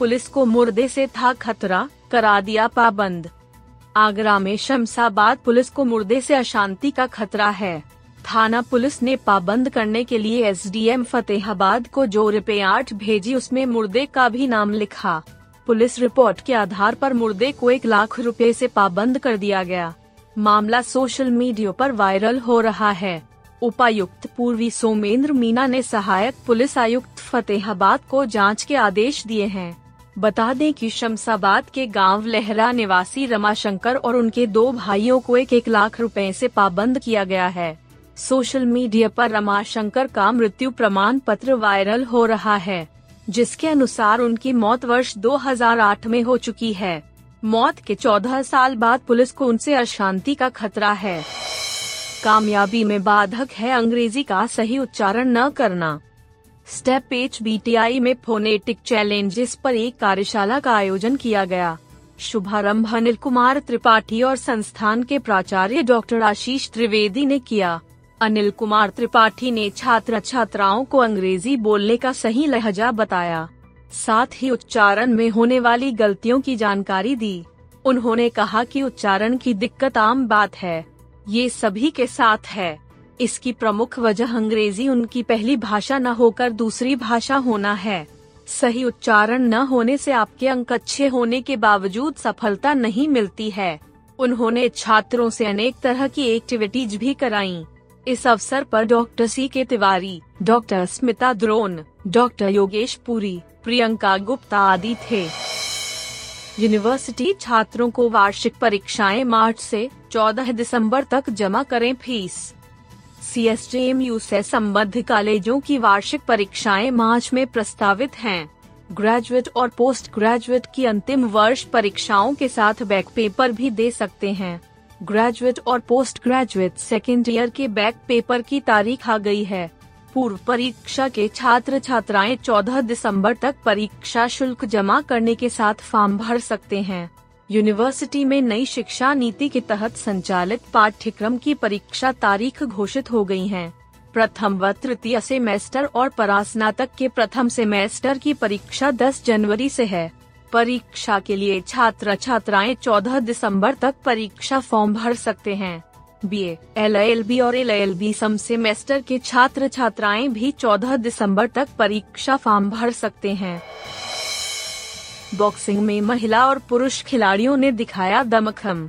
Police को मुर्दे से था खतरा, करा दिया पाबंद। आगरा में शमशाबाद पुलिस को मुर्दे से अशांति का खतरा है। थाना पुलिस ने पाबंद करने के लिए एसडीएम फतेहाबाद को जो रुपए आठ भेजी उसमें मुर्दे का भी नाम लिखा। पुलिस रिपोर्ट के आधार पर मुर्दे को एक लाख रुपए से पाबंद कर दिया गया। मामला सोशल मीडिया पर वायरल हो रहा है। उपायुक्त पूर्वी सोमेंद्र मीना ने सहायक पुलिस आयुक्त फतेहाबाद को जाँच के आदेश दिए हैं। बता दें कि शमशाबाद के गाँव लहरा निवासी रमाशंकर और उनके दो भाइयों को एक एक लाख रुपए से पाबंद किया गया है। सोशल मीडिया पर रमाशंकर का मृत्यु प्रमाण पत्र वायरल हो रहा है, जिसके अनुसार उनकी मौत वर्ष 2008 में हो चुकी है। मौत के 14 साल बाद पुलिस को उनसे अशांति का खतरा है। कामयाबी में बाधक है अंग्रेज़ी का सही उच्चारण न करना। स्टेप एच बी में फोनेटिक चैलेंजेस पर एक कार्यशाला का आयोजन किया गया। शुभारंभ अनिल कुमार त्रिपाठी और संस्थान के प्राचार्य डॉक्टर आशीष त्रिवेदी ने किया। अनिल कुमार त्रिपाठी ने छात्र छात्राओं को अंग्रेज़ी बोलने का सही लहजा बताया। साथ ही उच्चारण में होने वाली गलतियों की जानकारी दी। उन्होंने कहा कि उच्चारण की दिक्कत आम बात है। ये सभी के साथ है। इसकी प्रमुख वजह अंग्रेज़ी उनकी पहली भाषा न होकर दूसरी भाषा होना है। सही उच्चारण न होने से आपके अंक अच्छे होने के बावजूद सफलता नहीं मिलती है। उन्होंने छात्रों से अनेक तरह की एक्टिविटीज़ भी कराई। इस अवसर पर doctor C K Tiwari, doctor Smita Dron doctor Yogesh Puri, Priyanka Gupta आदि थे। यूनिवर्सिटी छात्रों को वार्षिक परीक्षाएँ मार्च से 14 दिसंबर तक जमा करें fees. C S D M U से संबद्ध कॉलेजों की वार्षिक परीक्षाएँ मार्च में प्रस्तावित हैं। ग्रेजुएट और पोस्ट ग्रेजुएट की अंतिम वर्ष परीक्षाओं के साथ बैक पेपर भी दे सकते हैं। ग्रेजुएट और पोस्ट ग्रेजुएट सेकेंड ईयर के बैक पेपर की तारीख आ गई है। पूर्व परीक्षा के छात्र छात्राएँ 14 दिसंबर तक परीक्षा शुल्क जमा करने के साथ फॉर्म भर सकते हैं। यूनिवर्सिटी में नई शिक्षा नीति के तहत संचालित पाठ्यक्रम की परीक्षा तारीख घोषित हो गई है। प्रथम व तृतीय सेमेस्टर और परास्नातक के प्रथम सेमेस्टर की परीक्षा 10 जनवरी से है। परीक्षा के लिए छात्र छात्राएँ 14 दिसंबर तक परीक्षा फॉर्म भर सकते हैं। बी एल एल बी और एल एल बी सम सेमेस्टर के छात्र छात्राएँ भी 14 दिसंबर तक परीक्षा फॉर्म भर सकते हैं। बॉक्सिंग में महिला और पुरुष खिलाड़ियों ने दिखाया दमखम।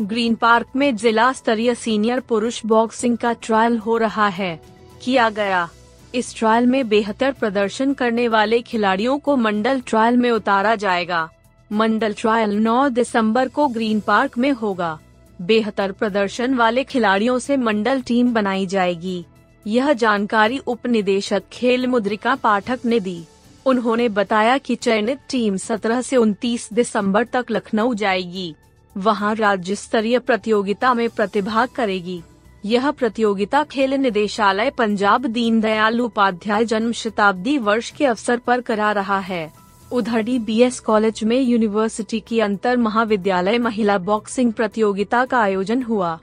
ग्रीन पार्क में जिला स्तरीय सीनियर पुरुष बॉक्सिंग का ट्रायल हो रहा है। किया गया। इस ट्रायल में बेहतर प्रदर्शन करने वाले खिलाड़ियों को मंडल ट्रायल में उतारा जाएगा। मंडल ट्रायल 9 दिसंबर को ग्रीन पार्क में होगा। बेहतर प्रदर्शन वाले खिलाड़ियों से मंडल टीम बनाई जाएगी। यह जानकारी उप निदेशक खेल मुद्रिका पाठक ने दी। उन्होंने बताया कि चयनित टीम 17 से 29 दिसंबर तक लखनऊ जाएगी। वहाँ राज्य स्तरीय प्रतियोगिता में प्रतिभाग करेगी। यह प्रतियोगिता खेल निदेशालय पंजाब दीनदयाल उपाध्याय जन्म शताब्दी वर्ष के अवसर पर करा रहा है। उधर डी बी एस कॉलेज में यूनिवर्सिटी की अंतर महाविद्यालय महिला बॉक्सिंग प्रतियोगिता का आयोजन हुआ।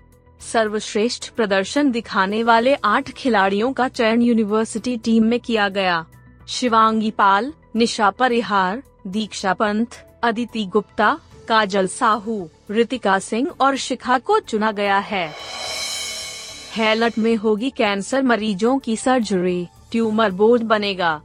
सर्वश्रेष्ठ प्रदर्शन दिखाने वाले आठ खिलाड़ियों का चयन यूनिवर्सिटी टीम में किया गया। शिवांगी पाल निशा परिहार, दीक्षा पंत, अदिति गुप्ता, काजल साहू, रितिका सिंह और शिखा को चुना गया है। हैलट में होगी कैंसर मरीजों की सर्जरी, ट्यूमर बोर्ड बनेगा।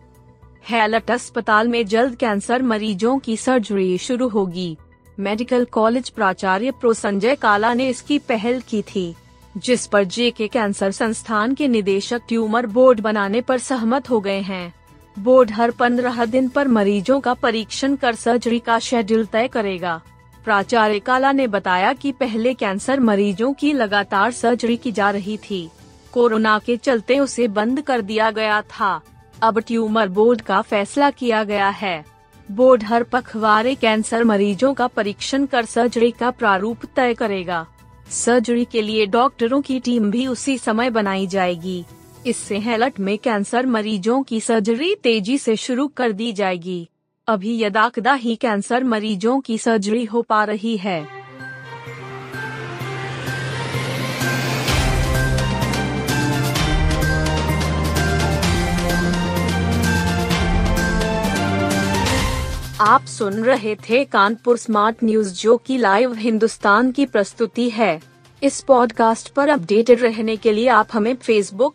हैलट अस्पताल में जल्द कैंसर मरीजों की सर्जरी शुरू होगी। मेडिकल कॉलेज प्राचार्य प्रो संजय काला ने इसकी पहल की थी, जिस पर जे के कैंसर संस्थान के निदेशक ट्यूमर बोर्ड बनाने पर सहमत हो गए हैं। बोर्ड हर पंद्रह दिन पर मरीजों का परीक्षण कर सर्जरी का शेड्यूल तय करेगा। प्राचार्य काला ने बताया कि पहले कैंसर मरीजों की लगातार सर्जरी की जा रही थी। कोरोना के चलते उसे बंद कर दिया गया था। अब ट्यूमर बोर्ड का फैसला किया गया है। बोर्ड हर पखवारे कैंसर मरीजों का परीक्षण कर सर्जरी का प्रारूप तय करेगा। सर्जरी के लिए डॉक्टरों की टीम भी उसी समय बनाई जाएगी। इससे हेलट में कैंसर मरीजों की सर्जरी तेज़ी से शुरू कर दी जाएगी। अभी यदाकदा ही कैंसर मरीजों की सर्जरी हो पा रही है। आप सुन रहे थे कानपुर स्मार्ट न्यूज़ जो की लाइव हिंदुस्तान की प्रस्तुति है। इस पॉडकास्ट पर अपडेटेड रहने के लिए आप हमें फेसबुक